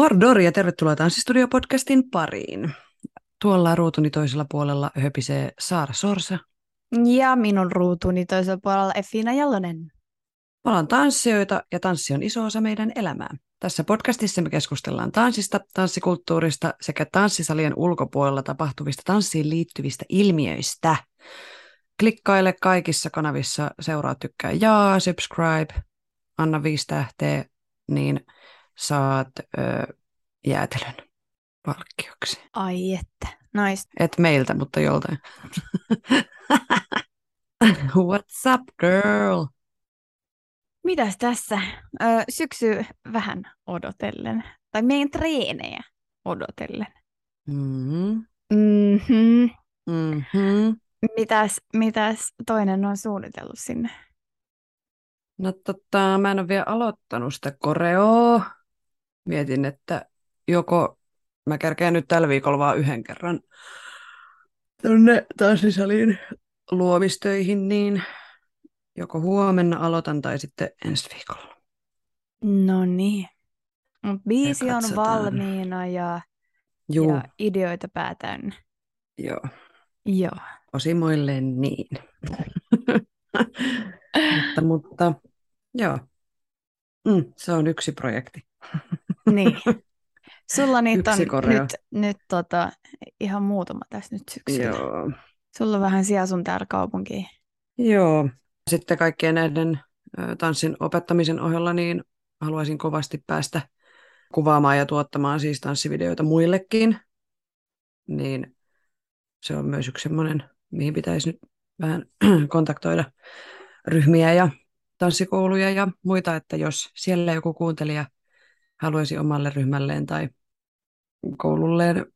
Mordor ja tervetuloa Tanssistudio-podcastin pariin. Tuolla ruutuni toisella puolella höpisee Saara Sorsa. Ja minun ruutuni toisella puolella Efina Jalonen. Ollaan tanssijoita ja tanssi on iso osa meidän elämää. Tässä podcastissa me keskustellaan tanssista, tanssikulttuurista sekä tanssisalien ulkopuolella tapahtuvista tanssiin liittyvistä ilmiöistä. Klikkaile kaikissa kanavissa, seuraa, tykkää, jaa, subscribe, anna viisi tähteä, niin – saat ö, jäätelön palkkioksi. Ai että, nice. Et meiltä, mutta joltain. What's up, girl? Mitäs tässä? Ö, syksy vähän odotellen. Tai meidän treenejä odotellen. Mm-hmm. Mm-hmm. Mm-hmm. Mitäs, mitäs toinen on suunnitellut sinne? No tota, mä en ole vielä aloittanut sitä koreoa mietin, että joko mä kärkään nyt tällä viikolla vaan yhden kerran tuonne tanssisaliin luomistöihin, niin joko huomenna aloitan tai sitten ensi viikolla. No niin. Mut biisi on valmiina ja, Juu. ja ideoita päätän. Joo. Joo. Osimoille niin. mutta, mutta joo. Mm, se on yksi projekti. Niin. Sulla niitä on nyt, nyt tota, ihan muutama tässä nyt syksyllä. Joo. Sulla on vähän sijaa sun täällä kaupunkiin. Joo. Sitten kaikkien näiden tanssin opettamisen ohella niin haluaisin kovasti päästä kuvaamaan ja tuottamaan siis tanssivideoita muillekin. Niin se on myös yksi semmoinen, mihin pitäisi nyt vähän kontaktoida ryhmiä ja tanssikouluja ja muita, että jos siellä joku kuuntelija – haluaisi omalle ryhmälleen tai koululleen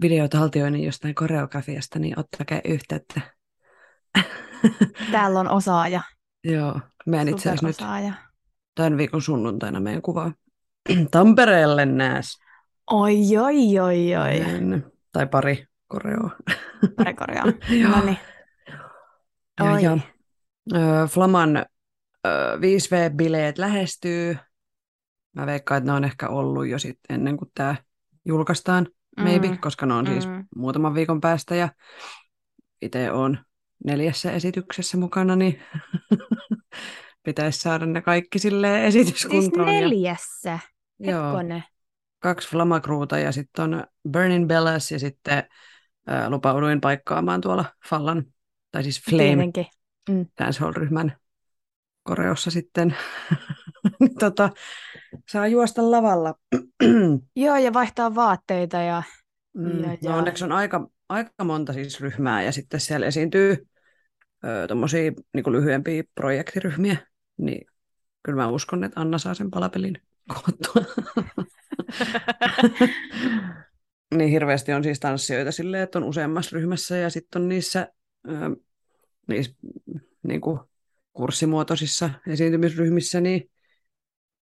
videoita haltioinnin jostain koreografiasta, niin ottakaa yhteyttä. Täällä on osaaja. Joo, meidän itse asiassa nyt tämän viikon sunnuntaina meidän kuva Tampereelle nääs. Oi, oi, oi, oi. Tai pari koreoa. Pari koreoa, no niin. Ja, ja, Flaman äh, 5V-bileet lähestyy. Mä veikkaan, että ne on ehkä ollut jo sit ennen kuin tämä julkaistaan, mm. maybe, koska ne on siis mm. muutaman viikon päästä ja itse on neljässä esityksessä mukana, niin pitäisi saada ne kaikki sille esityskuntoon. Siis neljässä? Ja... Joo. Ne? Kaksi Flamakruuta ja sitten on Burning Bellas ja sitten äh, lupauduin paikkaamaan tuolla Fallan, tai siis Flame mm. dancehall-ryhmän koreossa sitten tota, saa juosta lavalla. Joo, ja vaihtaa vaatteita. Ja, mm, ja, ja... No onneksi on aika, aika monta siis ryhmää, ja sitten siellä esiintyy tuommoisia niin lyhyempiä projektiryhmiä, niin kyllä mä uskon, että Anna saa sen palapelin koottua. niin hirveästi on siis tanssijoita silleen, että on useammassa ryhmässä ja sitten on niissä, ö, niissä niin kuin kurssimuotoisissa esiintymisryhmissä, niin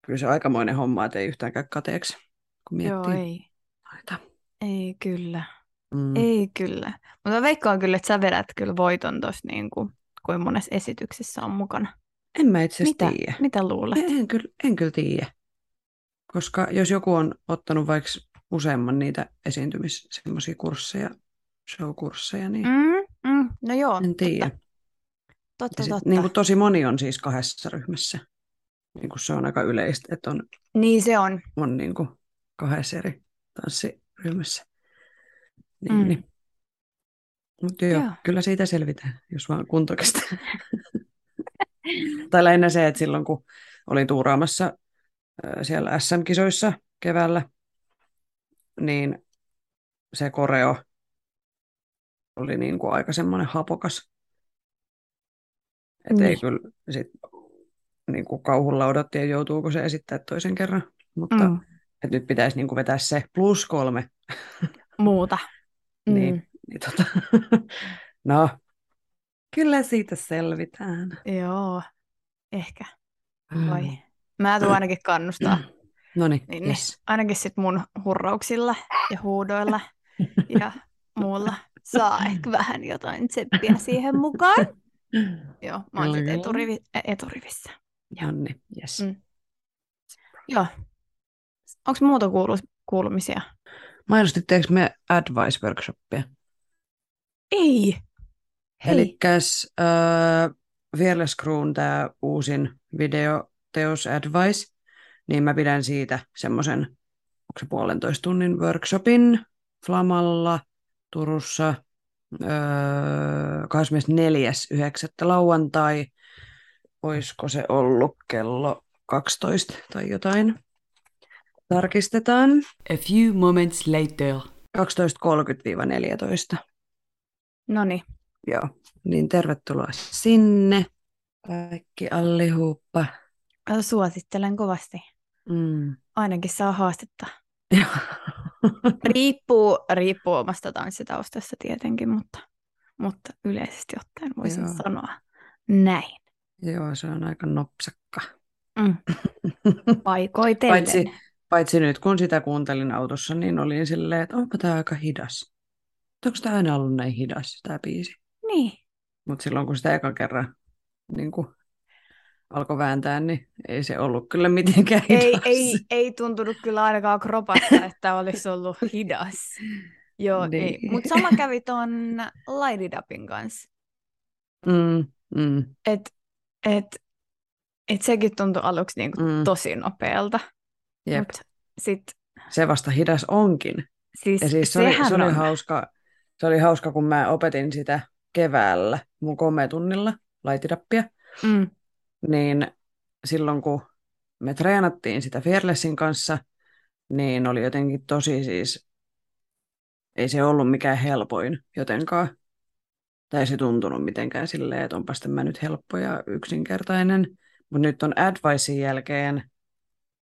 kyllä se aikamoinen homma, että ei yhtään käy kateeksi, kun miettii. Joo, ei. Noita. Ei kyllä. Mm. Ei kyllä. Mutta veikkaan kyllä, että sä vedät kyllä voiton tuossa niin kuin, kuin monessa esityksessä on mukana. En mä itse asiassa tiedä. Mitä luulet? En, en, kyllä, en kyllä tiedä. Koska jos joku on ottanut vaikka useamman niitä esiintymis semmoisia kursseja, show-kursseja, niin mm, mm, no joo, en tiedä. Totta, totta. sit, totta. Niin kuin tosi moni on siis kahdessa ryhmässä niin kuin se on aika yleistä, että on, niin se on. on niin kuin kahdessa eri tanssiryhmässä. Niin, mm. niin. Mutta joo, joo, kyllä siitä selvitään, jos vaan kunto tai lähinnä se, että silloin kun olin tuuraamassa siellä SM-kisoissa keväällä, niin se koreo oli niin kuin aika semmoinen hapokas. Että niin. ei kyllä sit niin kuin kauhulla odotti, että joutuuko se esittää toisen kerran. Mutta mm. että nyt pitäisi niin kuin vetää se plus kolme. Muuta. Mm. niin, niin tota. no, kyllä siitä selvitään. Joo, ehkä. Vai. Mm. Mä tuun ainakin kannustaa. No niin, niin, yes. ainakin sit mun hurrauksilla ja huudoilla ja muulla saa ehkä vähän jotain tseppiä siihen mukaan. Joo, mä oon sitten eturivi, eturivissä. No niin, yes. Mm. Joo. Onko muuta kuulu, kuulumisia? Mainostitteekö me advice workshopia? Ei. Elikkäs äh, Fearless Crewn tämä uusin videoteos Advice, niin mä pidän siitä semmoisen, onko se puolentoista tunnin workshopin Flamalla Turussa öö, 24.9. lauantai. Olisiko se ollut kello 12 tai jotain? Tarkistetaan. A few moments later. 12.30-14. No niin. Joo, niin tervetuloa sinne. Kaikki allihuuppa. Suosittelen kovasti. Mm. Ainakin saa haastetta. riippuu, riippuu omasta tanssitaustasta tietenkin, mutta, mutta yleisesti ottaen voisin Joo. sanoa näin. Joo, se on aika nopsakka. Mm. Paikoitellen. Paitsi, paitsi nyt kun sitä kuuntelin autossa, niin olin silleen, että onpa tämä aika hidas. Onko tämä aina ollut näin hidas, tämä biisi? Niin. Mutta silloin kun sitä eka kerran niin kuin alkoi vääntää, niin ei se ollut kyllä mitenkään hidas. Ei, ei, ei tuntunut kyllä ainakaan kropasta, että olisi ollut hidas. Joo, niin. Mutta sama kävi tuon Light It Upin kanssa. Mm, mm. Et, et, et sekin tuntui aluksi niinku mm. tosi nopealta. Jep. Mut sit... Se vasta hidas onkin. Siis, ja siis se, oli, se, oli on... hauska, se oli hauska, kun mä opetin sitä keväällä mun kometunnilla laitirappia. Mm niin silloin kun me treenattiin sitä Fearlessin kanssa, niin oli jotenkin tosi siis, ei se ollut mikään helpoin jotenkaan. Tai se tuntunut mitenkään silleen, että onpa sitten mä nyt helppo ja yksinkertainen. Mutta nyt on Advicein jälkeen,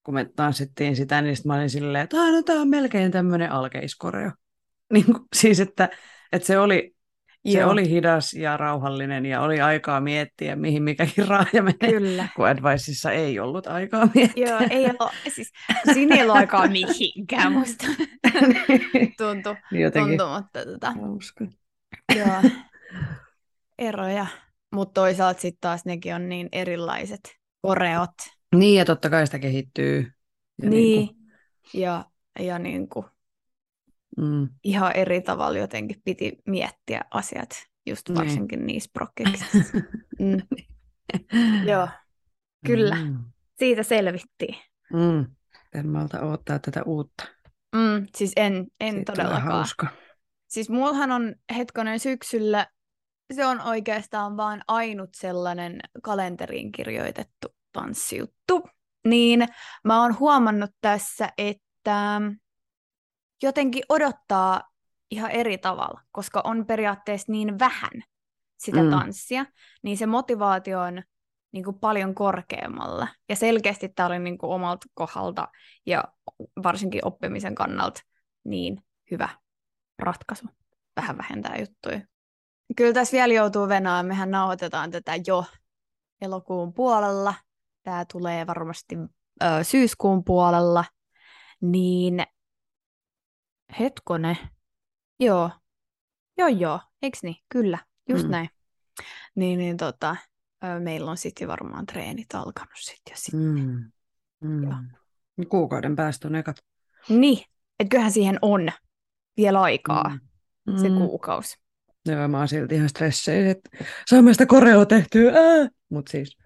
kun me tanssittiin sitä, niin mä olin silleen, että no, tämä on melkein tämmöinen alkeiskoreo. Niin kuin, siis, että, että se oli se Joo. oli hidas ja rauhallinen ja oli aikaa miettiä, mihin mikäkin raaja menee, Kyllä. kun Adviceissa ei ollut aikaa miettiä. Joo, ei ollut, siis siinä ei ollut aikaa mihinkään musta. tuntui, niin Jotenkin. tuntui, mutta tota, joo, eroja. Mutta toisaalta sitten taas nekin on niin erilaiset koreot. Niin, ja totta kai sitä kehittyy. Ja niin, niin kuin... ja, ja niin kuin mm. ihan eri tavalla jotenkin piti miettiä asiat, just niin. varsinkin niin. niissä prokkiksissa. mm. Joo, kyllä. Mm. Siitä selvittiin. Mm. En malta odottaa tätä uutta. Mm, siis en, en Siitä todellakaan. hauska. Siis mullahan on hetkonen syksyllä, se on oikeastaan vain ainut sellainen kalenteriin kirjoitettu tanssijuttu. Niin mä oon huomannut tässä, että jotenkin odottaa ihan eri tavalla, koska on periaatteessa niin vähän sitä mm. tanssia, niin se motivaatio on niin kuin paljon korkeammalla. Ja selkeästi tämä oli niin kuin omalta kohdalta ja varsinkin oppimisen kannalta niin hyvä ratkaisu. Vähän vähentää juttuja. Kyllä tässä vielä joutuu venaan. Mehän nauhoitetaan tätä jo elokuun puolella. Tämä tulee varmasti ö, syyskuun puolella. Niin Hetkone. Joo. Joo, joo. Eiks niin? Kyllä. Just mm. näin. Niin, niin tota, meillä on sitten varmaan treenit alkanut sitten jo sitten. Mm. Mm. Kuukauden päästä on ekat. Niin, että kyllähän siihen on vielä aikaa mm. se mm. kuukausi. Joo, mä oon silti ihan stresseissä, että saamme sitä koreoa tehtyä, Mut siis.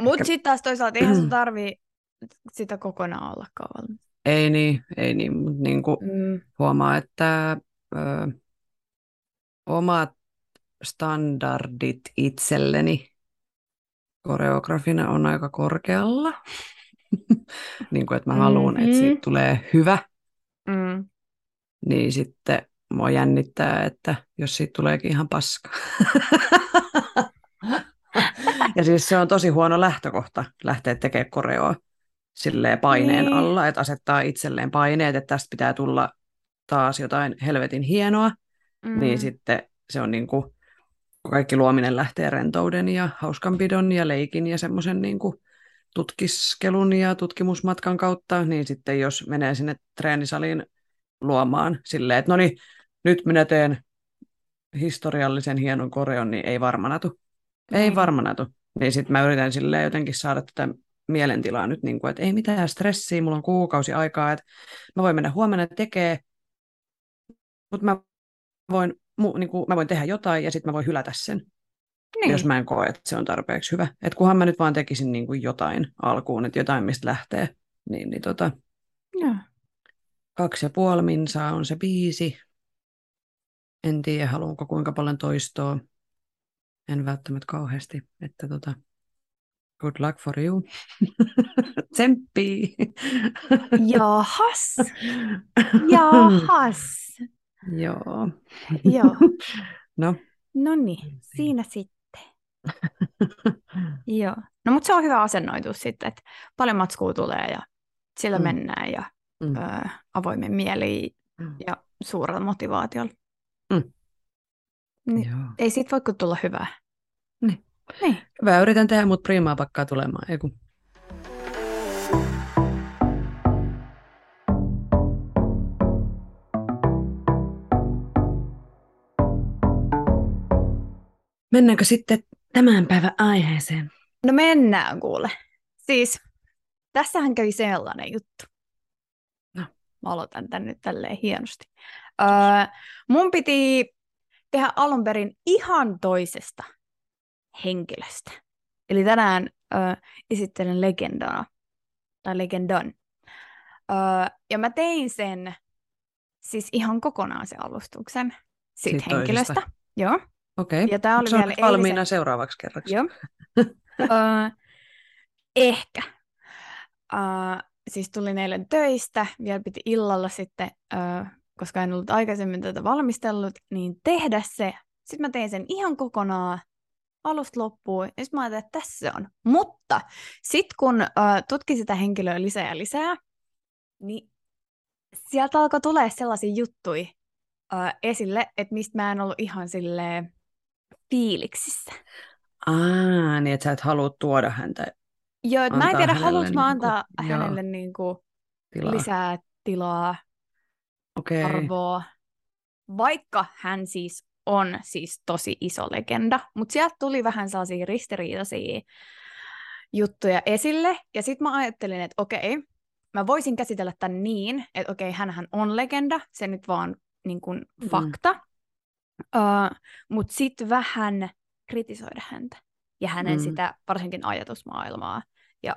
Mut ehkä... sitten taas toisaalta eihän se tarvii sitä kokonaan olla valmis. Ei niin, ei niin, mutta niin kuin mm. huomaa, että ö, omat standardit itselleni koreografina on aika korkealla. niin kuin, että mä haluan, mm-hmm. että siitä tulee hyvä. Mm. Niin sitten mua jännittää, että jos siitä tuleekin ihan paska. Ja siis se on tosi huono lähtökohta lähteä tekemään koreoa silleen paineen Niin. alla, että asettaa itselleen paineet, että tästä pitää tulla taas jotain helvetin hienoa, Mm. niin sitten se on niin kuin, kun kaikki luominen lähtee rentouden ja hauskanpidon ja leikin ja semmoisen niin kuin tutkiskelun ja tutkimusmatkan kautta, niin sitten jos menee sinne treenisaliin luomaan silleen, että no niin, nyt minä teen historiallisen hienon koreon, niin ei varmana tu. Ei Niin. varmana tu. Niin sitten mä yritän silleen jotenkin saada tätä mielentilaa nyt, niin kuin, että ei mitään stressiä, mulla on kuukausi aikaa, että mä voin mennä huomenna tekee, mutta mä voin, mu, niin kuin, mä voin tehdä jotain ja sitten mä voin hylätä sen, niin. jos mä en koe, että se on tarpeeksi hyvä. Että kunhan mä nyt vaan tekisin niin kuin jotain alkuun, että jotain mistä lähtee, niin, niin tota, Joo. Kaksi ja puoli minsaa on se biisi. En tiedä, haluanko kuinka paljon toistoa. En välttämättä kauheasti. Että tota, good luck for you. Tsemppii. Jahas. Jahas. Joo. Joo. No. No niin, siinä sitten. Joo. No mutta se on hyvä asennoitus sitten, että paljon matskua tulee ja sillä Mm. mennään ja Mm. ö, avoimen mieli Mm. ja suurella motivaatiolla. Mm. Niin, Joo. ei siitä voi tulla hyvää. Niin. Niin. Hyvä, yritän tehdä, mutta priimaa pakkaa tulemaan. Ei kun. Mennäänkö sitten tämän päivän aiheeseen? No mennään kuule. Siis tässähän kävi sellainen juttu. Mä aloitan tän nyt tälleen hienosti. Öö, mun piti tehdä alun perin ihan toisesta henkilöstä. Eli tänään öö, esittelen legendana, tai legendan. Öö, ja mä tein sen, siis ihan kokonaan se alustuksen siitä Siitä henkilöstä. toisesta. Joo. Okei. Ja tää oli vielä valmiina eilisen... seuraavaksi kerraksi? Joo. öö, ehkä. Öö, siis tulin eilen töistä, vielä piti illalla sitten, öö, koska en ollut aikaisemmin tätä valmistellut, niin tehdä se. Sitten mä tein sen ihan kokonaan alusta loppuun, ja sitten mä ajattelin, että tässä se on. Mutta sitten kun öö, tutkin sitä henkilöä lisää ja lisää, niin sieltä alkoi tulee sellaisia juttuja öö, esille, että mistä mä en ollut ihan silleen fiiliksissä. Aa, niin että sä et halua tuoda häntä Joo, et mä en tiedä, mä niinku- antaa joo. hänelle niinku tilaa. lisää tilaa, Okei. arvoa, vaikka hän siis on siis tosi iso legenda, mutta sieltä tuli vähän sellaisia ristiriitaisia juttuja esille, ja sitten mä ajattelin, että okei, mä voisin käsitellä tämän niin, että okei, hänhän on legenda, se nyt vaan niin kuin Mm. fakta, uh, mutta sitten vähän kritisoida häntä ja hänen Mm. sitä varsinkin ajatusmaailmaa ja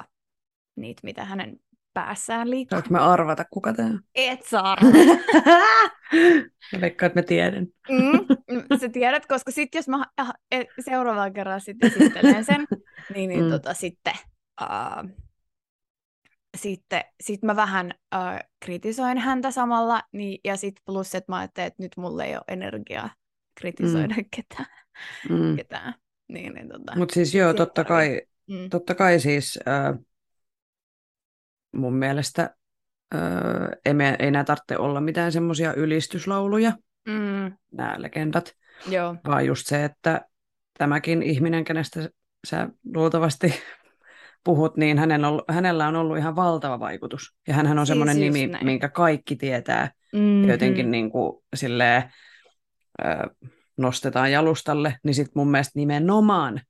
niitä, mitä hänen päässään liikkuu. Saanko mä arvata, kuka tämä on? Et saa Mä veikkaan, että mä tiedän. Mm, sä tiedät, koska sitten jos mä ah, e- seuraavalla kerralla sitten esittelen sen, niin, niin Mm. tota, sitten, uh, sitten sit mä vähän uh, kritisoin häntä samalla, niin, ja sitten plus, että mä ajattelin, että nyt mulla ei ole energiaa kritisoida mm. ketään. Mm. ketään. Niin, niin, tota, Mutta siis joo, totta kai, mm. totta kai siis äh, mun mielestä äh, ei, me, ei nämä tarvitse olla mitään semmoisia ylistyslauluja, Mm, nämä legendat, joo, vaan just se, että tämäkin ihminen, kenestä sä luultavasti puhut, niin hänellä on, hänellä on ollut ihan valtava vaikutus. Ja hänhän on Siis semmoinen just nimi, näin. minkä kaikki tietää mm-hmm. jotenkin niin kuin, silleen, ö, nostetaan jalustalle, niin sitten mun mielestä nimenomaan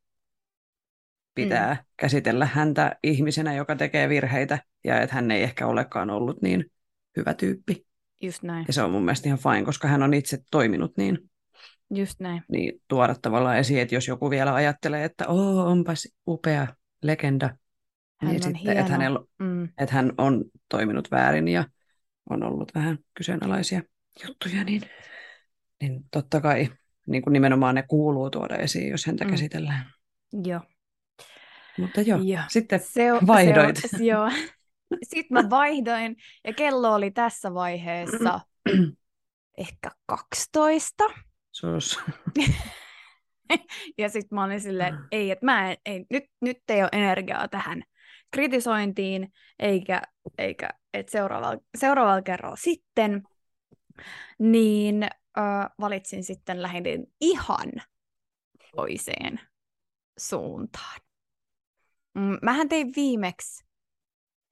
pitää mm. käsitellä häntä ihmisenä, joka tekee virheitä, ja että hän ei ehkä olekaan ollut niin hyvä tyyppi. just näin, Ja se on mun mielestä ihan fine, koska hän on itse toiminut niin, just näin. niin tuoda tavallaan esiin, että jos joku vielä ajattelee, että oh, onpas upea legenda, Hän niin on sitten, että, hieno. hänellä, Mm, että hän on toiminut väärin ja on ollut vähän kyseenalaisia juttuja, niin, niin totta kai niin kuin nimenomaan ne kuuluu tuoda esiin, jos häntä mm. käsitellään. joo. Mutta joo, Joo. sitten Se, on- vaihdoit. Se, on- joo. Sitten mä vaihdoin ja kello oli tässä vaiheessa ehkä 12. sus. ja sitten mä olin silleen, että ei, että mä en, ei, nyt, nyt ei ole energiaa tähän kritisointiin, eikä, eikä että seuraavalla, seuraavalla kerralla sitten, niin ö, valitsin sitten lähdin ihan toiseen suuntaan. Mm, mähän tein viimeksi,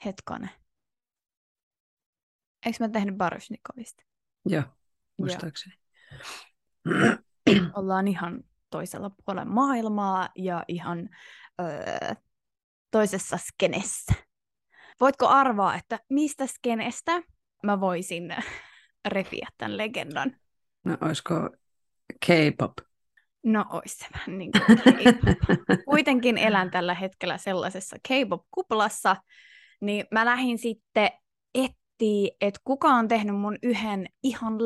hetkonen, eikö mä tehnyt Baryshnikovista? Joo, muistaakseni. Ollaan ihan toisella puolella maailmaa ja ihan öö, toisessa skenessä. Voitko arvaa, että mistä skenestä mä voisin repiä tämän legendan? No, olisiko K-pop? No, ois se vähän niin kuin K-pop. Kuitenkin elän tällä hetkellä sellaisessa K-pop-kuplassa, niin mä lähdin sitten etsiä, että kuka on tehnyt mun yhden ihan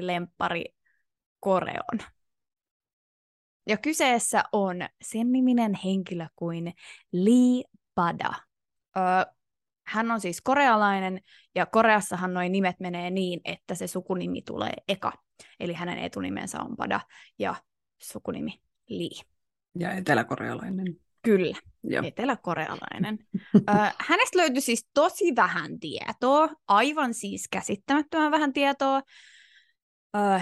lemppari koreon. Ja kyseessä on sen niminen henkilö kuin Lee Bada. Öö, hän on siis korealainen, ja Koreassahan noin nimet menee niin, että se sukunimi tulee eka. Eli hänen etunimensä on Bada, ja sukunimi Lee. Ja eteläkorealainen. Kyllä, Joo. eteläkorealainen. Ö, hänestä löytyi siis tosi vähän tietoa, aivan siis käsittämättömän vähän tietoa. Ö,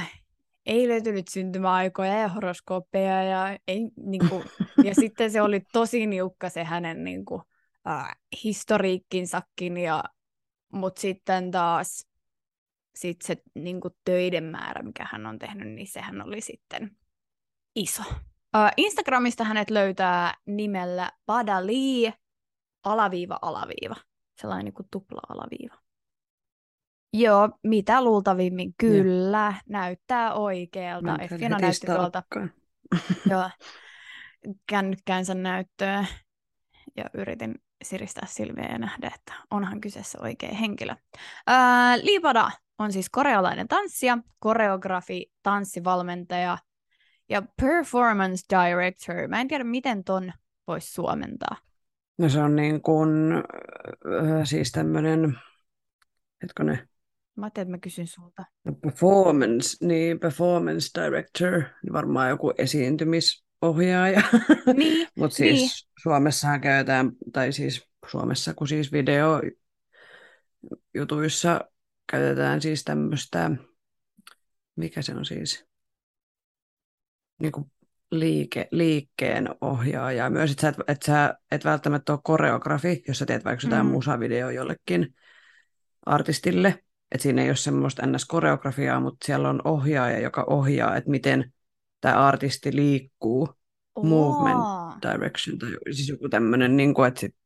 ei löytynyt syntymäaikoja ja horoskooppeja ja, ei, niin kuin, ja sitten se oli tosi niukka se hänen niin kuin, äh, historiikkinsakin, ja, mutta sitten taas sit se niin kuin, töiden määrä, mikä hän on tehnyt, niin sehän oli sitten iso. Instagramista hänet löytää nimellä Badali alaviiva alaviiva. Sellainen niin kuin tupla alaviiva. Joo, mitä luultavimmin, kyllä, ja. näyttää oikealta. Effina näytti tuolta joo, kännykkäänsä näyttöä ja yritin siristää Silviä ja nähdä, että onhan kyseessä oikea henkilö. Ää, Lipada on siis korealainen tanssija, koreografi, tanssivalmentaja ja performance director. Mä en tiedä, miten ton voisi suomentaa. No se on niin kuin, äh, siis tämmöinen, hetkonen, Mä ajattelin, että mä kysyn sulta. No performance, niin performance director, niin varmaan joku esiintymisohjaaja. Niin, Mutta siis niin. Suomessahan käytetään, tai siis Suomessa, kun siis videojutuissa käytetään siis tämmöistä, mikä se on siis, niin kuin liike, liikkeen ohjaaja. Myös, että sä et, et sä et välttämättä ole koreografi, jos sä teet vaikka jotain mm. musavideo jollekin artistille, että siinä ei ole semmoista ns-koreografiaa, mutta siellä on ohjaaja, joka ohjaa, että miten tämä artisti liikkuu, oh. movement direction, tai siis joku tämmöinen, niin kuin, että sit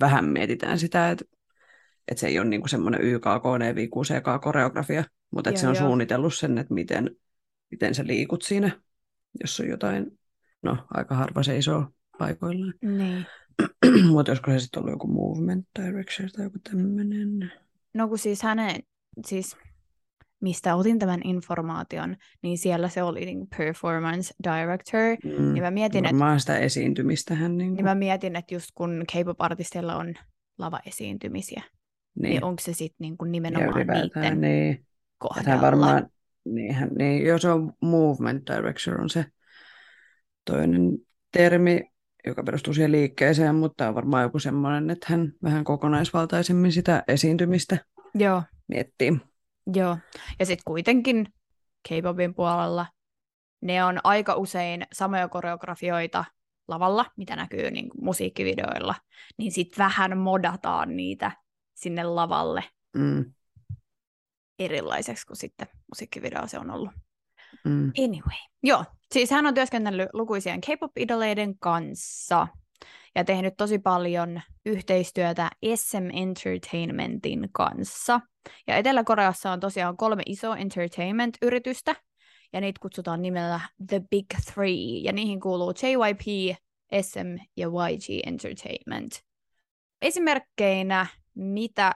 vähän mietitään sitä, että, että se ei ole niin kuin semmoinen YK, KD, VQCK koreografia, mutta että se on joo. suunnitellut sen, että miten, miten sä liikut siinä, jos on jotain, no aika harva seisoo paikoillaan. Niin. mutta olisiko se sitten ollut joku movement direction tai joku tämmöinen. No kun siis hänen, siis mistä otin tämän informaation, niin siellä se oli niin performance director. Mm, ja mä mietin, että, sitä esiintymistähän. Niin, niin mä mietin, että just kun K-pop-artisteilla on lava-esiintymisiä, niin, niin onko se sitten niin kuin nimenomaan niiden niin. kohdalla? varmaan, niinhän, niin, jos on movement director on se toinen termi, joka perustuu siihen liikkeeseen, mutta on varmaan joku semmoinen, että hän vähän kokonaisvaltaisemmin sitä esiintymistä Joo. miettii. Joo, ja sitten kuitenkin K-popin puolella ne on aika usein samoja koreografioita lavalla, mitä näkyy niin musiikkivideoilla, niin sitten vähän modataan niitä sinne lavalle mm. Erilaiseksi kuin sitten musiikkivideo se on ollut. Mm. Anyway, joo, siis hän on työskennellyt lukuisien K-pop-idoleiden kanssa ja tehnyt tosi paljon yhteistyötä SM Entertainmentin kanssa. Ja Etelä-Koreassa on tosiaan kolme isoa entertainment-yritystä, ja niitä kutsutaan nimellä The Big Three, ja niihin kuuluu JYP, SM ja YG Entertainment. Esimerkkeinä, mitä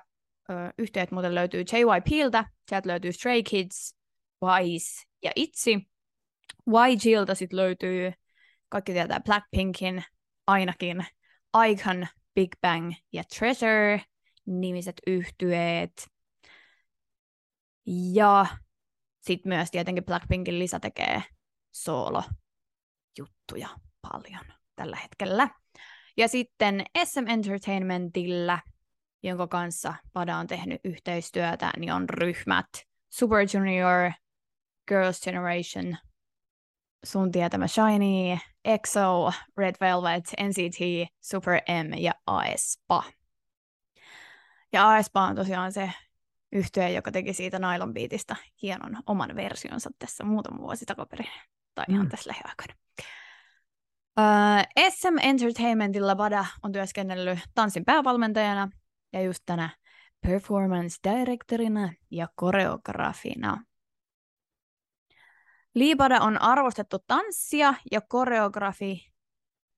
yhteydet muuten löytyy JYPiltä, sieltä löytyy Stray Kids, Wise ja Itzy. YGltä sitten löytyy, kaikki tietää Blackpinkin, ainakin Icon, Big Bang ja Treasure nimiset yhtyeet. Ja sitten myös tietenkin Blackpinkin Lisa tekee solo juttuja paljon tällä hetkellä. Ja sitten SM Entertainmentillä, jonka kanssa Pada on tehnyt yhteistyötä, niin on ryhmät Super Junior, Girls' Generation, sun tietämä Shiny, EXO, Red Velvet, NCT, Super M ja aespa. Ja aespa on tosiaan se yhtye, joka teki siitä Nylon Beatista hienon oman versionsa tässä muutama vuosi takaperin, tai ihan mm. tässä lähiaikoina. Uh, SM Entertainmentilla Bada on työskennellyt tanssin päävalmentajana ja just tänä performance directorina ja koreografina. Liibada on arvostettu tanssia ja koreografi,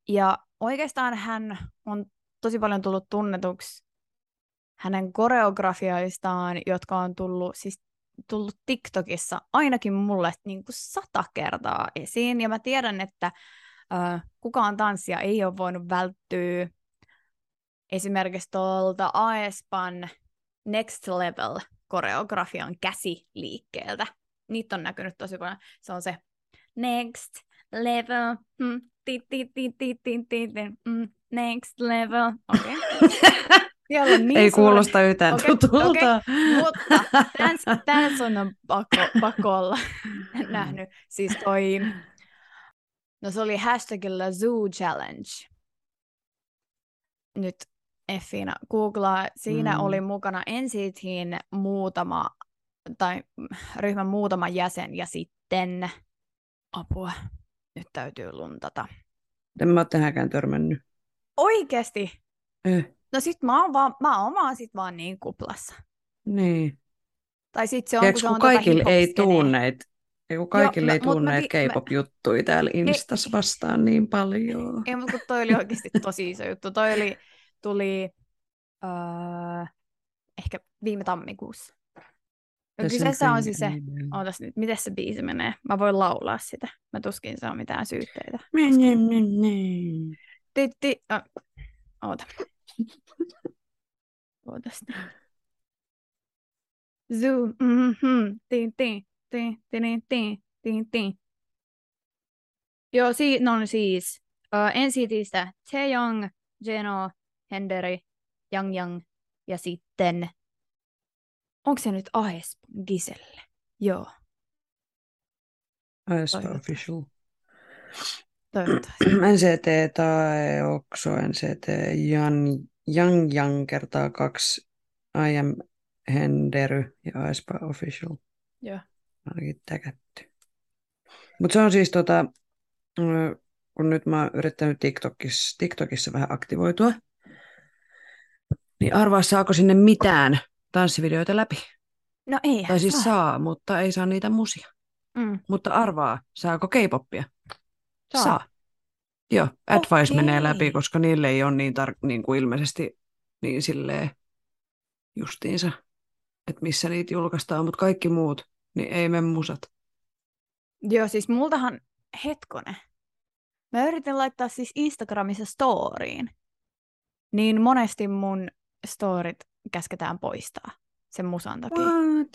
ja oikeastaan hän on tosi paljon tullut tunnetuksi hänen koreografioistaan, jotka on tullut, siis tullut TikTokissa ainakin mulle niin kuin sata kertaa esiin. Ja mä tiedän, että äh, kukaan tanssia ei ole voinut välttyä esimerkiksi tuolta Aespan Next Level koreografian käsiliikkeeltä. Niitä on näkynyt tosi paljon. Se on se Next Level, mm, ti, ti, ti, ti, ti, ti, ti, mm, Next Level. Okay. niin Ei kuulosta yhtään okay, tutulta. Okay. Mutta tässä on pakko, pakko olla nähnyt. Siis toi, no se oli hashtagilla Zoo Challenge. Nyt Effina googlaa. Siinä mm. oli mukana NCTin muutama, tai ryhmän muutama jäsen ja sitten apua. Nyt täytyy luntata. En mä ole tähänkään törmännyt. Oikeesti? Eh. No sit mä oon vaan, mä oon vaan sit vaan niin kuplassa. Niin. Tai sit se on, Tiedätkö, kun, se on kaikille tota ei tunneet, kun kaikille ei tunneet K-pop-juttuja täällä Instas vastaan niin paljon. Ei, mutta kun toi oli oikeasti tosi iso juttu. Toi oli, tuli uh, ehkä viime tammikuussa. Ja kyseessä on siis se, ootas nyt, miten se biisi menee? Mä voin laulaa sitä. Mä tuskin saa mitään syytteitä. Titti, oh, oota. Ootas. Zoo, mm-hmm, tin, tin, tin, tin, tin, tin, tin. Joo, si- no siis uh, NCTistä Taeyong, Jeno, Henderi, Yang Yang ja sitten, onko se nyt AES Giselle? Joo. AES Official. Toivottavasti. NCT tai Okso, NCT, Jan, Yang Yang kertaa kaksi, I am Hendery ja Aespa Official. Joo. Ainakin täkätty. Mutta se on siis tota, kun nyt mä oon yrittänyt TikTokissa, TikTokissa vähän aktivoitua, niin arvaa saako sinne mitään tanssivideoita läpi. No ei. Tai siis saa. saa, mutta ei saa niitä musia. Mm. Mutta arvaa, saako K-poppia? Saa. saa. Joo, Advice okay. menee läpi, koska niille ei ole niin, tar- niin kuin ilmeisesti niin silleen justiinsa, että missä niitä julkaistaan, mutta kaikki muut, niin ei mene musat. Joo, siis multahan, hetkone, mä yritin laittaa siis Instagramissa storyin, niin monesti mun storit käsketään poistaa sen musan takia. What?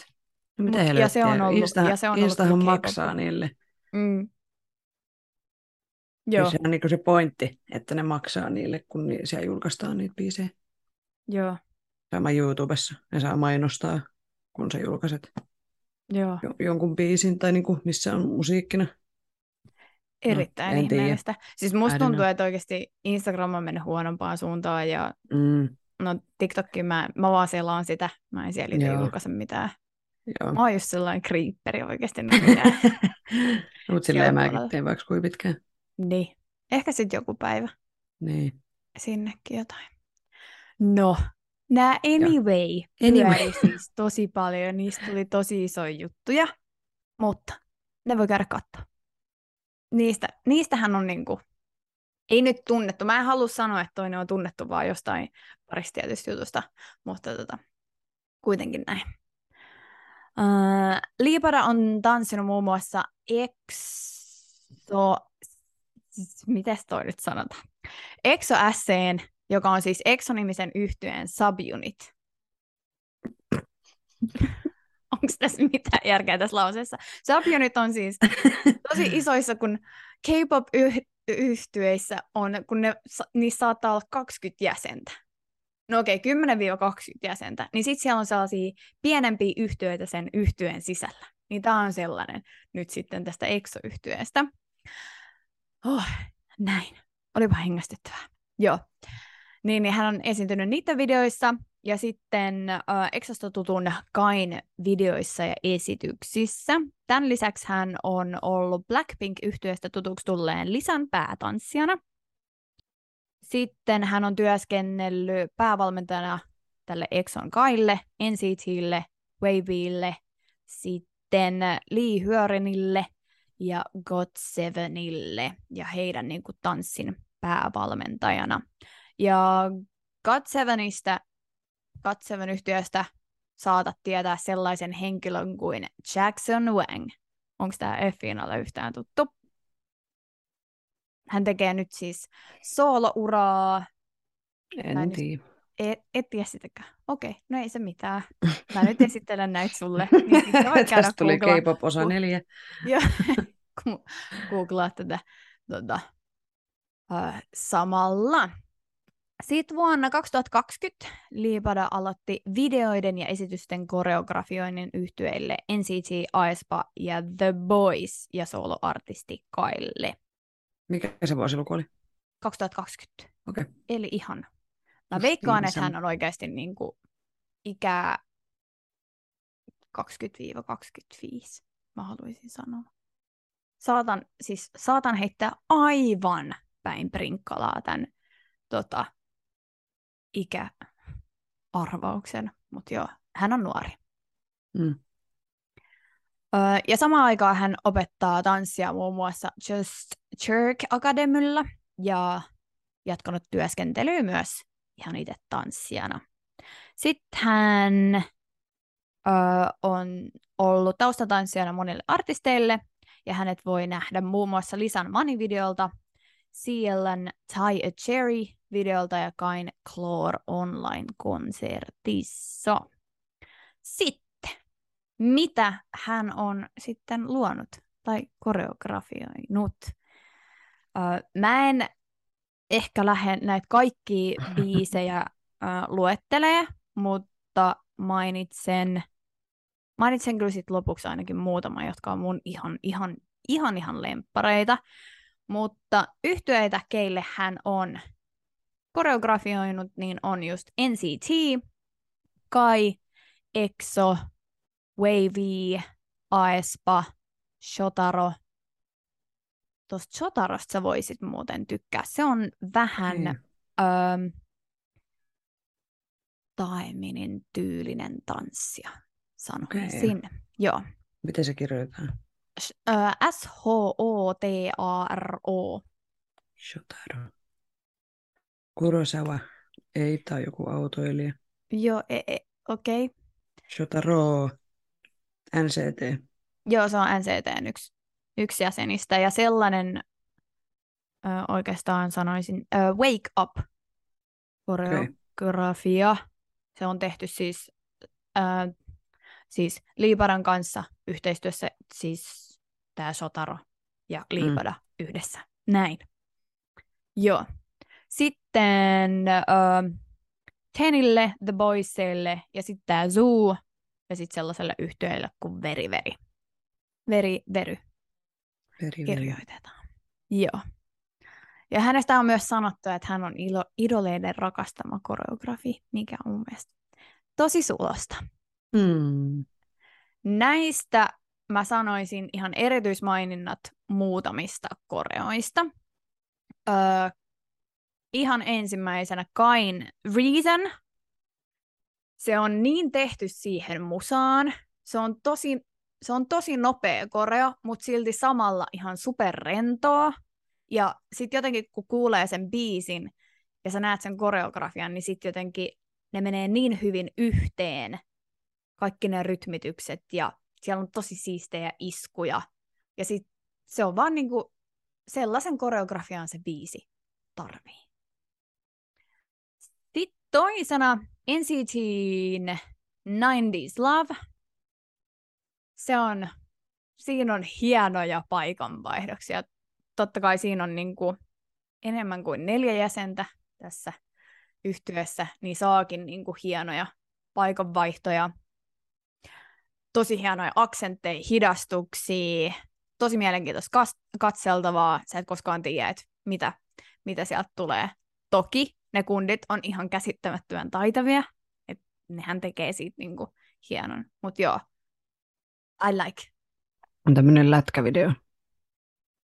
No, mitä Mut, ja se on ollut, Insta, ja se on Instahan ollut maksaa niille. Mm. Joo. se on niin se pointti, että ne maksaa niille, kun siellä julkaistaan niitä biisejä. Joo. Sama YouTubessa. Ne saa mainostaa, kun sä julkaiset Joo. jonkun biisin tai niin kuin, missä on musiikkina. Erittäin no, ihmeellistä. Siis musta tuntuu, että oikeasti Instagram on mennyt huonompaan suuntaan ja mm. No TikTokkin mä, mä vaan selaan sitä. Mä en siellä itse julkaise mitään. Joo. Mä oon just sellainen creeperi oikeasti. Mutta silleen mäkin teen vaikka kuin pitkään. Niin. Ehkä sitten joku päivä. Niin. Sinnekin jotain. No, nämä Anyway, anyway. siis tosi paljon. Niistä tuli tosi isoja juttuja, mutta ne voi käydä katsoa. Niistä, niistähän on niinku, ei nyt tunnettu. Mä en halua sanoa, että toinen on tunnettu vaan jostain parista tietystä jutusta, mutta tota, kuitenkin näin. Uh, Liipara on tanssinut muun muassa EXO siis, miten toi nyt sanotaan? Exo SCn, joka on siis Exo-nimisen yhtyeen subunit. Onko tässä mitään järkeä tässä lauseessa? Subunit on siis tosi isoissa, kun K-pop-yhtyeissä on, kun ne, niissä saattaa olla 20 jäsentä. No okei, okay, 10-20 jäsentä. Niin sitten siellä on sellaisia pienempiä yhtyeitä sen yhtyeen sisällä. Niin tämä on sellainen nyt sitten tästä EXO-yhtyeestä. Oh, näin. Olipa hengästyttävää. Joo. Niin, niin hän on esiintynyt niiden videoissa ja sitten äh, Exosta tutun Kain videoissa ja esityksissä. Tämän lisäksi hän on ollut blackpink yhtyeestä tutuksi tulleen Lisan päätanssijana. Sitten hän on työskennellyt päävalmentajana tälle Exon Kaille, NCTille, Wavylle, sitten Lee Hyörenille ja GOT7ille ja heidän niin kuin, tanssin päävalmentajana. Ja GOT7istä, GOT7-yhtiöstä saatat tietää sellaisen henkilön kuin Jackson Wang. Onko tämä Effiinalle yhtään tuttu? Hän tekee nyt siis soolouraa. En tiedä. Et, et tiedä sitäkään. Okei, no ei se mitään. Mä nyt esittelen näitä sulle. Niin Tästä tuli K-pop osa neljä. Joo, googlaa tätä tota, uh, samalla. Sitten vuonna 2020 Liipada aloitti videoiden ja esitysten koreografioinnin yhtyeille NCT, Aespa ja The Boys ja soloartisti Kaille. Mikä se vuosiluku oli? 2020. Okay. Eli ihan. Mä veikkaan, että hän on oikeasti niin kuin ikää 20-25, mä haluaisin sanoa. Saatan, siis, saatan heittää aivan päin prinkkalaa tämän tota, ikäarvauksen, mutta joo, hän on nuori. Mm. Öö, ja samaan aikaan hän opettaa tanssia muun muassa Just Jerk Academylla ja jatkanut työskentelyä myös ihan itse tanssijana. Sitten hän öö, on ollut taustatanssijana monille artisteille, ja hänet voi nähdä muun muassa Lisan Money-videolta, Cielän Tie a Cherry-videolta ja Kain Clore Online-konsertissa. Sitten, mitä hän on sitten luonut tai koreografioinut? Öö, mä en ehkä lähde näitä kaikki biisejä äh, luettelee, mutta mainitsen, mainitsen kyllä sit lopuksi ainakin muutama, jotka on mun ihan, ihan, ihan, ihan lemppareita. Mutta yhtyeitä, keille hän on koreografioinut, niin on just NCT, Kai, EXO, Wavy, Aespa, Shotaro, tuosta Sotarosta sä voisit muuten tykkää. Se on vähän mm. öö, Taeminin tyylinen tanssia, sanoisin. Okay. Joo. Miten se kirjoitetaan? S-H-O-T-A-R-O. Shotaro. Kurosawa. Ei, tai joku autoilija. Joo, e- e- okei. Okay. Shotaro. NCT. Joo, se on NCTn yksi yksi jäsenistä, ja sellainen ö, oikeastaan sanoisin ö, Wake Up koreografia. Okay. Se on tehty siis, ö, siis Liiparan kanssa yhteistyössä, siis tämä Sotaro ja Liipada mm. yhdessä. Näin. Joo. Sitten ö, Tenille, The Boysille ja sitten tämä Zoo ja sitten sellaiselle yhtiöille kuin Veri Veri. Veri Very Veri, kirjoitetaan. Joo. Ja hänestä on myös sanottu, että hän on ilo, idoleiden rakastama koreografi, mikä on mun mielestä tosi sulosta. Hmm. Näistä mä sanoisin ihan erityismaininnat muutamista koreoista. Öö, ihan ensimmäisenä Kain Reason. Se on niin tehty siihen musaan. Se on tosi se on tosi nopea koreo, mutta silti samalla ihan superrentoa. Ja sitten jotenkin, kun kuulee sen biisin ja sä näet sen koreografian, niin sitten jotenkin ne menee niin hyvin yhteen, kaikki ne rytmitykset, ja siellä on tosi siistejä iskuja. Ja sitten se on vaan niinku sellaisen koreografian se biisi tarvii. Toisena NCTn 90s Love, se on, siinä on hienoja paikanvaihdoksia. Totta kai siinä on niin kuin enemmän kuin neljä jäsentä tässä yhtyessä, niin saakin niin kuin hienoja paikanvaihtoja, tosi hienoja aksentteja, hidastuksia, tosi mielenkiintoista katseltavaa. Sä et koskaan tiedä, että mitä, mitä sieltä tulee. Toki ne kundit on ihan käsittämättömän taitavia, että nehän tekee siitä niinku hienon. Mutta joo, I like. On tämmöinen lätkävideo.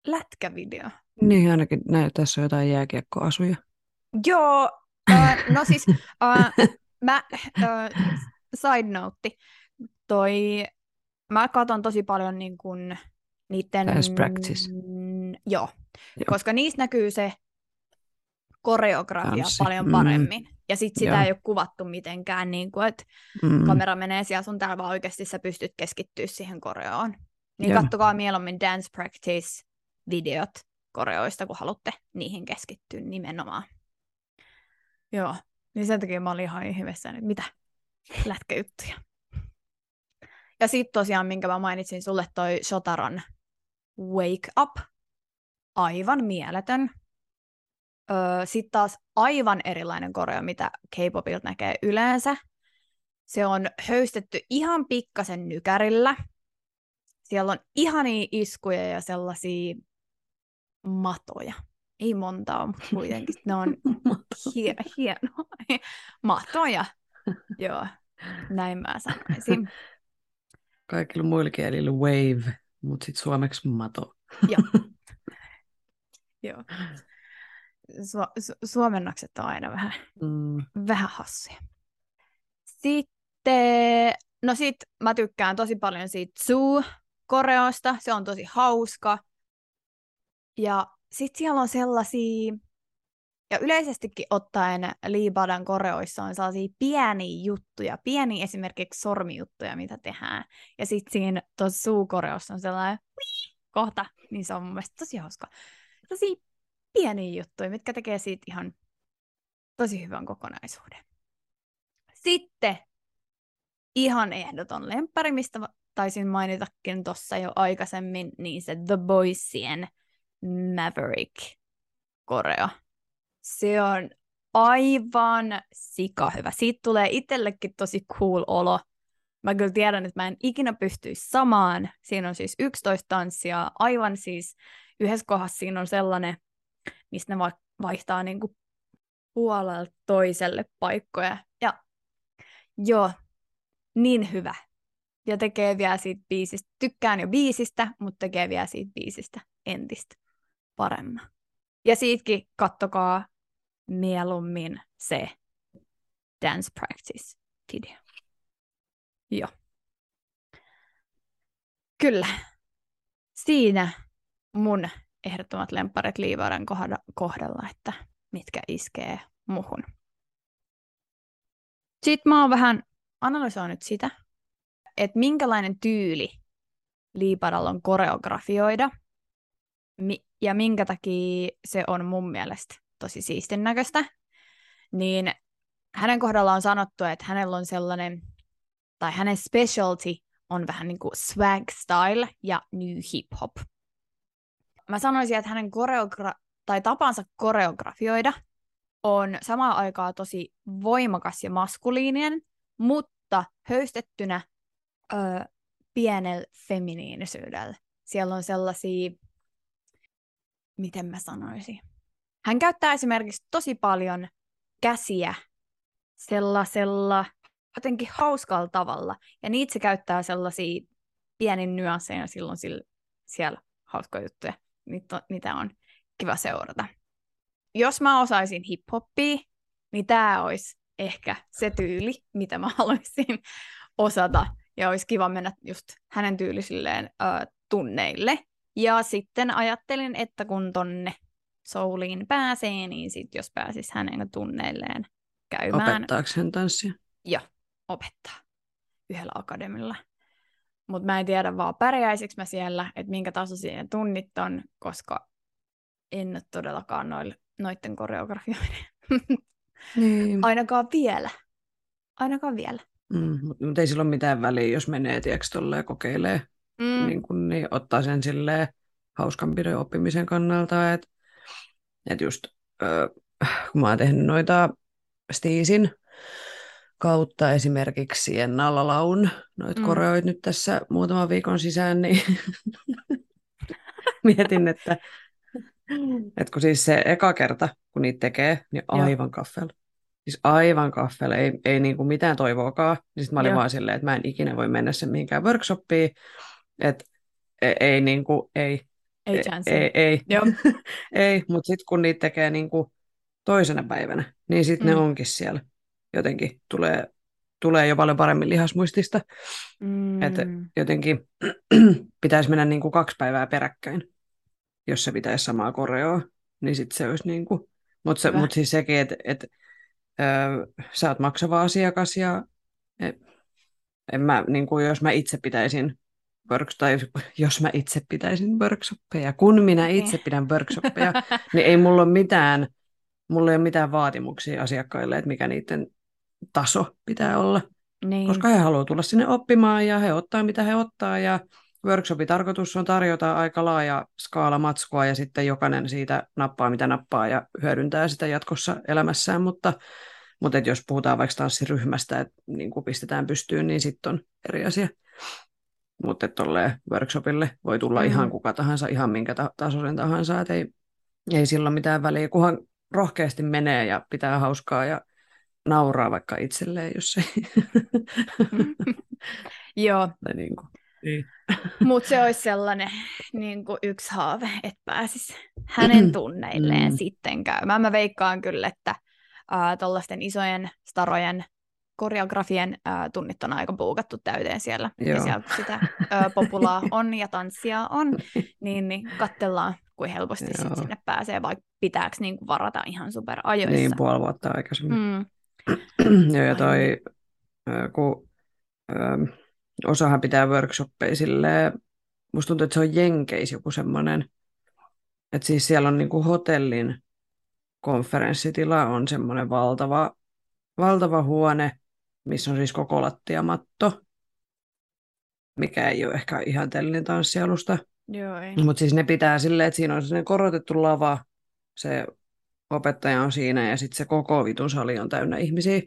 Lätkävideo? Niin, ainakin näin, tässä on jotain jääkiekkoasuja. Joo, uh, no siis, uh, mä, uh, side note, toi, mä katson tosi paljon niin kun, niiden... Dance practice. Joo, joo, koska niissä näkyy se koreografia Tanssi. paljon mm. paremmin. Mm. Ja sit sitä Joo. ei ole kuvattu mitenkään, niin kuin, että mm. kamera menee siellä sun täällä, vaan oikeasti sä pystyt keskittyä siihen koreoon. Niin Joo. kattokaa mieluummin dance practice videot koreoista, kun haluatte niihin keskittyä nimenomaan. Joo, niin sen takia mä olin ihan hyvässä, että mitä lätkäjuttuja. Ja sitten tosiaan, minkä mä mainitsin sulle, toi Shotaron Wake Up. Aivan mieletön. Öö, sitten taas aivan erilainen koreo, mitä K-popilta näkee yleensä. Se on höystetty ihan pikkasen nykärillä. Siellä on ihania iskuja ja sellaisia matoja. Ei montaa, mutta kuitenkin ne on hie- hienoa. matoja. Joo, näin mä sanoisin. Kaikilla muilla kielillä wave, mutta sitten suomeksi mato. Joo. Joo. Su- su- suomennokset on aina vähän, mm. vähän hassuja. Sitten, no sit mä tykkään tosi paljon siitä Zoo-koreosta, se on tosi hauska. Ja sit siellä on sellaisia, ja yleisestikin ottaen Liibadan koreoissa on sellaisia pieniä juttuja, pieniä esimerkiksi sormijuttuja, mitä tehdään. Ja sitten siinä tuossa suukoreossa on sellainen kohta, niin se on mun mielestä tosi hauska. Tosi pieniä juttuja, mitkä tekee siitä ihan tosi hyvän kokonaisuuden. Sitten ihan ehdoton lemppari, mistä taisin mainitakin tuossa jo aikaisemmin, niin se The Boysien Maverick koreo se on aivan sika hyvä. Siitä tulee itsellekin tosi cool olo. Mä kyllä tiedän, että mä en ikinä pystyisi samaan. Siinä on siis 11 tanssia. Aivan siis yhdessä kohdassa siinä on sellainen, mistä ne vaihtaa niin kuin puolelta toiselle paikkoja. Ja joo, niin hyvä. Ja tekee vielä siitä biisistä. Tykkään jo biisistä, mutta tekee vielä siitä biisistä entistä paremmin. Ja siitäkin kattokaa mieluummin se dance practice video. Joo. Kyllä. Siinä mun ehdottomat lemparit Liivaren kohdalla, että mitkä iskee muhun. Sitten mä oon vähän analysoinut sitä, että minkälainen tyyli Liiparalla on koreografioida ja minkä takia se on mun mielestä tosi siistin näköistä, niin hänen kohdallaan on sanottu, että hänellä on sellainen, tai hänen specialty on vähän niin kuin swag style ja new hip hop. Mä sanoisin, että hänen koreogra- tai tapansa koreografioida on samaan aikaan tosi voimakas ja maskuliininen, mutta höystettynä ö, pienellä feminiinisyydellä. Siellä on sellaisia, miten mä sanoisin, hän käyttää esimerkiksi tosi paljon käsiä sellaisella jotenkin hauskalla tavalla. Ja niitä se käyttää sellaisia pienin nyansseja silloin sillä, siellä hauskoja juttuja. Niitä on kiva seurata. Jos mä osaisin hiphoppia, niin tämä olisi ehkä se tyyli, mitä mä haluaisin osata. Ja olisi kiva mennä just hänen tyylisilleen ö, tunneille. Ja sitten ajattelin, että kun tonne souliin pääsee, niin sit jos pääsis hänen tunneilleen käymään. Opettaako hän tanssia? Joo, opettaa yhdellä akademilla. Mutta mä en tiedä vaan pärjäisikö mä siellä, että minkä tasoisia tunnit on, koska en ole todellakaan noille, noiden koreografioiden. Niin. Ainakaan vielä. Ainakaan vielä. Mm, mutta ei sillä ole mitään väliä, jos menee tiedätkö, ja kokeilee Mm. niin, kuin, niin ottaa sen silleen hauskanpidon oppimisen kannalta, että et just ö, kun mä oon tehnyt noita Stiisin kautta esimerkiksi Siennalla laun noita Mm. koreoit nyt tässä muutaman viikon sisään, niin mietin, että, että kun siis se eka kerta, kun niitä tekee, niin aivan kaffel. Siis aivan kaffel, ei, ei niinku mitään toivoakaan. Niin sitten mä olin Joo. vaan silleen, että mä en ikinä voi mennä sen mihinkään workshoppiin, että ei, ei niinku, ei, Ei ei, chance. ei, ei, Joo. ei, mutta sitten kun niitä tekee niinku toisena päivänä, niin sitten ne Mm. onkin siellä. Jotenkin tulee, tulee jo paljon paremmin lihasmuistista. Mm. Että jotenkin pitäisi mennä niinku kaksi päivää peräkkäin, jos se pitäisi samaa koreoa, niin sitten se olisi niinku... Mutta Hyvä. mut siis sekin, että et, ö, sä oot maksava asiakas ja et, en mä, niinku, jos mä itse pitäisin works, tai jos mä itse pitäisin workshoppeja, kun minä Niin. itse pidän workshoppeja, niin ei mulla ole mitään, mulla ei ole mitään vaatimuksia asiakkaille, että mikä niiden taso pitää olla, niin. koska he haluaa tulla sinne oppimaan ja he ottaa mitä he ottaa ja workshopin tarkoitus on tarjota aika laaja skaala matskua ja sitten jokainen siitä nappaa mitä nappaa ja hyödyntää sitä jatkossa elämässään, mutta, mutta et jos puhutaan vaikka tanssiryhmästä, että niin kuin pistetään pystyyn, niin sitten on eri asia. Mutta tolleen workshopille voi tulla Mm. mm. ihan kuka tahansa, ihan minkä ta- tasoisen tahansa, että ei, ei sillä mitään väliä, kunhan rohkeasti menee ja pitää hauskaa ja nauraa vaikka itselleen, jos ei. Joo, niin kuin, niin. mutta se olisi sellainen niin kuin yksi haave, että pääsisi hänen tunneilleen Mm. sitten käymään. Mä veikkaan kyllä, että tuollaisten isojen starojen koreografien ää, tunnit on aika buukattu täyteen siellä. Ja Joo. siellä kun sitä ää, populaa on ja tanssia on, niin, niin katsellaan, kuin helposti sit sinne pääsee, vaikka pitääkö niin kuin varata ihan super ajoissa. niin puoli vuotta aikaisemmin. mm, ja toi, kun ö, osahan pitää workshoppeja silleen, musta tuntuu, että se on Jenkeis joku semmoinen, että siis siellä on niinku hotellin konferenssitila on semmoinen valtava, valtava huone, missä on siis koko lattiamatto, mikä ei ole ehkä ihan tellin tanssialusta, joo, ei. mutta siis ne pitää silleen, että siinä on sellainen korotettu lava, se opettaja on siinä ja sitten se koko vitun sali on täynnä ihmisiä.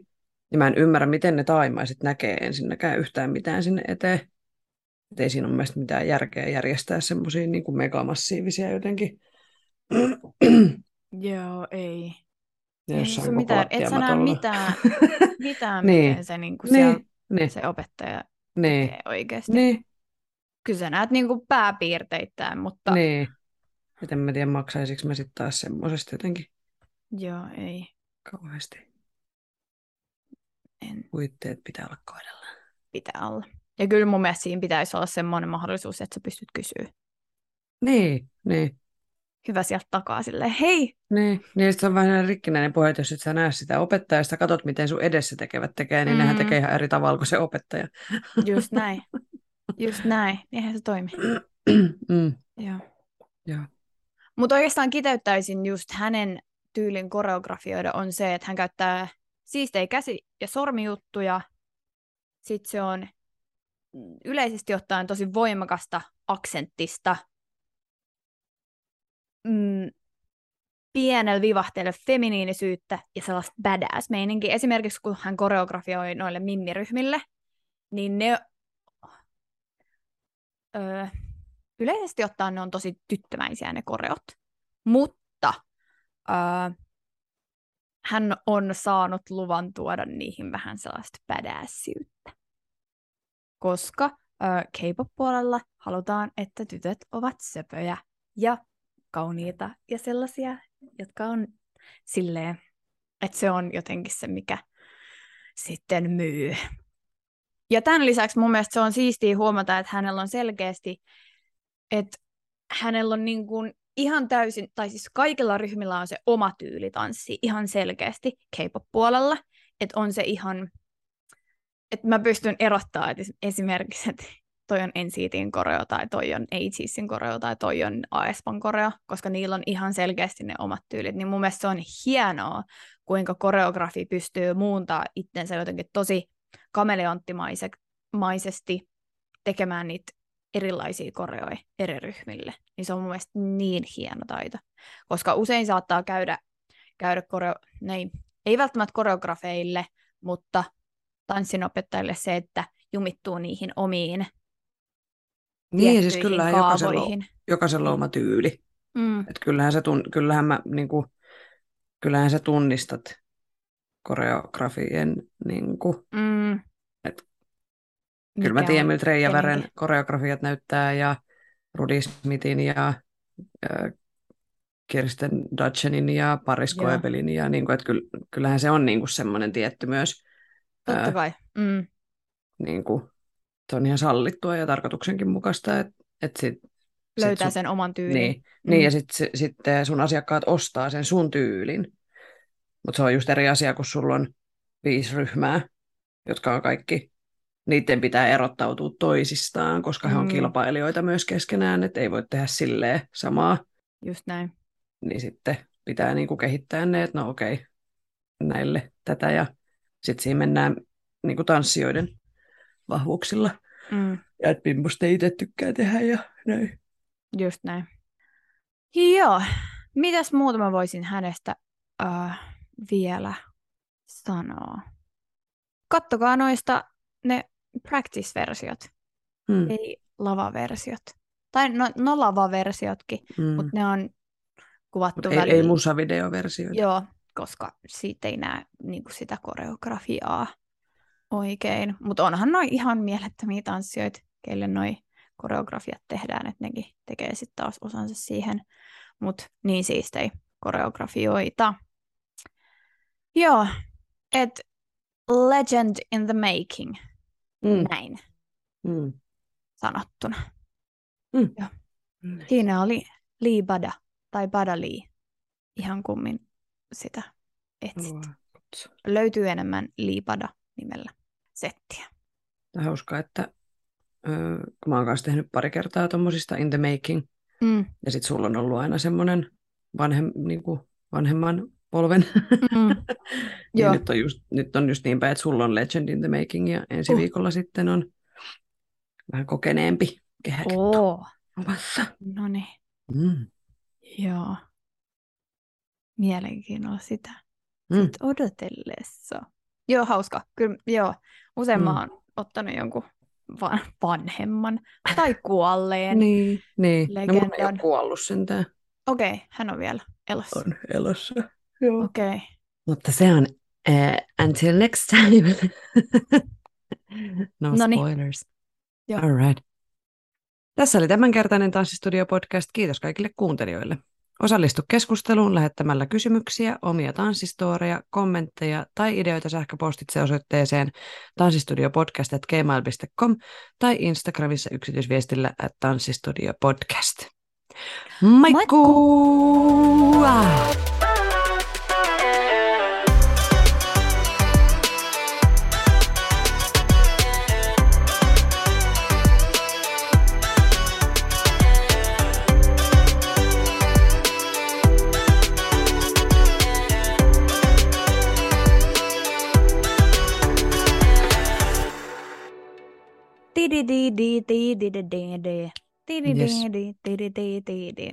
Ja mä en ymmärrä, miten ne taimaiset näkee ensinnäkään yhtään mitään sinne eteen. Et ei siinä ole mielestäni mitään järkeä järjestää semmoisia niin kuin megamassiivisia jotenkin. Joo, ei. Ja Ei se mitään, et sä näe mitään, mitään Niin. miten se, niin kuin siellä, Niin, niin, se opettaja niin, tekee oikeasti. niin, Kyllä sä näet niin kuin pääpiirteittäin, mutta niin. Et en mä tiedä, maksaisinko mä sitten taas semmoisesta jotenkin joo, ei. kauheasti. En Puitteet pitää olla kohdallaan. pitää olla. Ja kyllä mun mielestä siinä pitäisi olla semmoinen mahdollisuus, että sä pystyt kysyä. Niin, niin. Hyvä sieltä takaa silleen, hei, Niin, niin se on vähän rikkinäinen puhe, jos et sä näe sitä opettajaa, sitä katsot, miten sun edessä tekevät tekee, niin mm. nehän tekee ihan eri tavalla kuin se opettaja. just näin. Just näin. Eihän se toimi. mm. Joo. Joo. Mutta oikeastaan kiteyttäisin just hänen tyylin koreografioida on se, että hän käyttää siistejä käsi- ja sormijuttuja. Sitten se on yleisesti ottaen tosi voimakasta aksenttista. Mm, pienellä vivahteella feminiinisyyttä ja sellaista badass-meininkiä. Esimerkiksi kun hän koreografioi noille mimmiryhmille, niin ne öö, yleisesti ottaen ne on tosi tyttömäisiä ne koreot, mutta öö, hän on saanut luvan tuoda niihin vähän sellaista badassiyttä. Koska öö, K-pop-puolella halutaan, että tytöt ovat söpöjä ja kauniita ja sellaisia, jotka on silleen, että se on jotenkin se, mikä sitten myy. Ja tämän lisäksi mun mielestä se on siistiä huomata, että hänellä on selkeästi, että hänellä on niin kuin ihan täysin, tai siis kaikilla ryhmillä on se oma tyyli tanssi ihan selkeästi K-pop-puolella, että on se ihan, että mä pystyn erottaa, että esimerkiksi, että toi on NCTin koreo, tai toi on ATEEZin koreo, tai toi on aespan koreo, koska niillä on ihan selkeästi ne omat tyylit, niin mun mielestä se on hienoa, kuinka koreografi pystyy muuntaa itsensä jotenkin tosi kameleonttimaisesti tekemään niitä erilaisia koreoja eri ryhmille. Niin se on mun mielestä niin hieno taito. Koska usein saattaa käydä, käydä koreo, nei, ei välttämättä koreografeille, mutta tanssinopettajille se, että jumittuu niihin omiin Niin, siis kyllähän jokaisella, kaavoihin. jokaisella oma tyyli. Mm, Et kyllähän, sä tun, kyllähän, mä, niin kuin, kyllähän sä tunnistat koreografien, niin kuin, mm. Kyllä mä tiedän, miltä Reija Vären koreografiat näyttää ja Rudi Smithin ja äh, Kirsten Dutchenin ja Paris. Koebelin ja niin kuin, että kyll, kyllähän se on niin kuin semmoinen tietty myös, Totta ää, kai. Mm. niin kuin, se on ihan sallittua ja tarkoituksenkin mukaista, että että sit, Löytää sit sun, sen oman tyylin. niin, mm. niin, ja sitten sit sun asiakkaat ostaa sen sun tyylin. Mutta se on just eri asia, kun sulla on viisi ryhmää, jotka on kaikki, niiden pitää erottautua toisistaan, koska mm. he on Mm. kilpailijoita myös keskenään, että ei voi tehdä silleen samaa, Just näin. niin sitten pitää niinku kehittää ne, että no okei, näille tätä, ja sitten siinä mennään niinku tanssijoiden vahvuuksilla, Mm. ja että millaista itse tykkää tehdä ja näin. Just näin. Joo. Mitäs muuta mä voisin hänestä äh, vielä sanoa? Kattokaa noista ne practice-versiot, Mm. ei lavaversiot. Tai no, no lavaversiotkin, Mm. mutta ne on kuvattu Mut ei, välillä. ei musavideoversioita. Joo, koska siitä ei näe niin kuin sitä koreografiaa oikein. Mutta onhan noin ihan mielettömiä tanssijoita, keille noi koreografiat tehdään, että nekin tekee sitten taas osansa siihen. Mutta niin siistei koreografioita. Joo, et legend in the making, Mm. näin Mm. sanottuna. Mm. Joo. Mm. Siinä oli Lee Bada, tai Bada Lee, ihan kummin sitä etsit. Kutsua. Löytyy enemmän Lee Bada nimellä settiä. Tämä hauskaa, että kun mä oon kanssa tehnyt pari kertaa tuommoisista in the making, Mm. ja sitten sulla on ollut aina semmoinen vanhem, niin kuin vanhemman polven. Mm. niin Joo. nyt, on just, nyt on just niin päin, että sulla on legend in the making, ja ensi Uh. viikolla sitten on vähän kokeneempi kehäkettu Oo, luvassa. no niin, Mm. joo. Mielenkiinnolla sitä Mm. sit odotellessa. Joo, hauska. Kyllä, joo. Usein Mm. mä oon ottanut jonkun van- vanhemman tai kuolleen. Niin, niin. No mun ei ole legendan. kuollut sentään. Okei, okay, hän on vielä elossa. On elossa. Joo. Okei. Okay. Mutta se on uh, until next time. no Noniin. spoilers. Joo. All right. Tässä oli tämänkertainen Tanssistudio-podcast. Kiitos kaikille kuuntelijoille. Osallistu keskusteluun lähettämällä kysymyksiä, omia tanssistoreja, kommentteja tai ideoita sähköpostitse osoitteeseen tanssistudiopodcast.gmail.com tai Instagramissa yksityisviestillä at tanssistudiopodcast. dee dee dee dee dee dee dee dee dee dee dee dee dee